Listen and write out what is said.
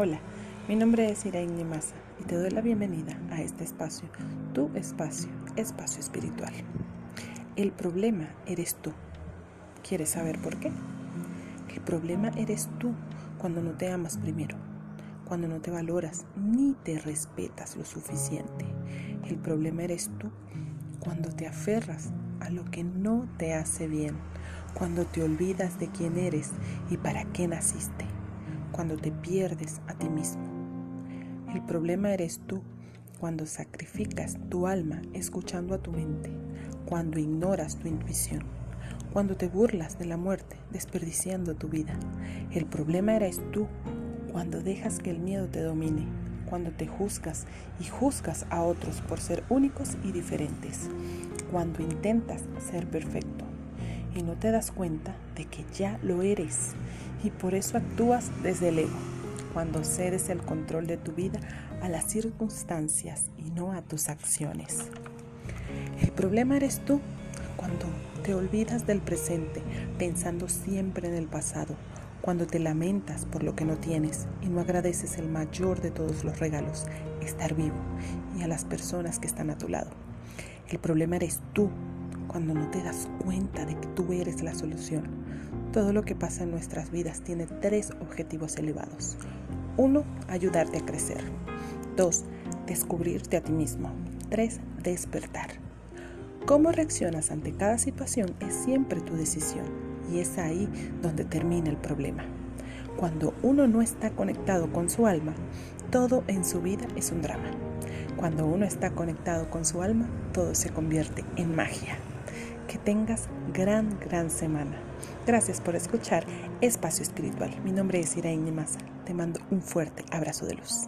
Hola, mi nombre es Iraín Maza y te doy la bienvenida a este espacio, tu espacio, espacio espiritual. El problema eres tú. ¿Quieres saber por qué? El problema eres tú cuando no te amas primero, cuando no te valoras ni te respetas lo suficiente. El problema eres tú cuando te aferras a lo que no te hace bien, cuando te olvidas de quién eres y para qué naciste cuando te pierdes a ti mismo. El problema eres tú cuando sacrificas tu alma escuchando a tu mente, cuando ignoras tu intuición, cuando te burlas de la muerte desperdiciando tu vida. El problema eres tú cuando dejas que el miedo te domine, cuando te juzgas y juzgas a otros por ser únicos y diferentes, cuando intentas ser perfecto y no te das cuenta de que ya lo eres y por eso actúas desde el ego, cuando cedes el control de tu vida a las circunstancias y no a tus acciones. El problema eres tú cuando te olvidas del presente pensando siempre en el pasado, cuando te lamentas por lo que no tienes y no agradeces el mayor de todos los regalos, estar vivo y a las personas que están a tu lado. El problema eres tú cuando no te das cuenta de que tú eres la solución. Todo lo que pasa en nuestras vidas tiene tres objetivos elevados. Uno, ayudarte a crecer. Dos, descubrirte a ti mismo. Tres, despertar. Cómo reaccionas ante cada situación es siempre tu decisión y es ahí donde termina el problema. Cuando uno no está conectado con su alma, todo en su vida es un drama. Cuando uno está conectado con su alma, todo se convierte en magia. Que tengas gran, gran semana. Gracias por escuchar Espacio Espiritual. Mi nombre es Iraín Maza. Te mando un fuerte abrazo de luz.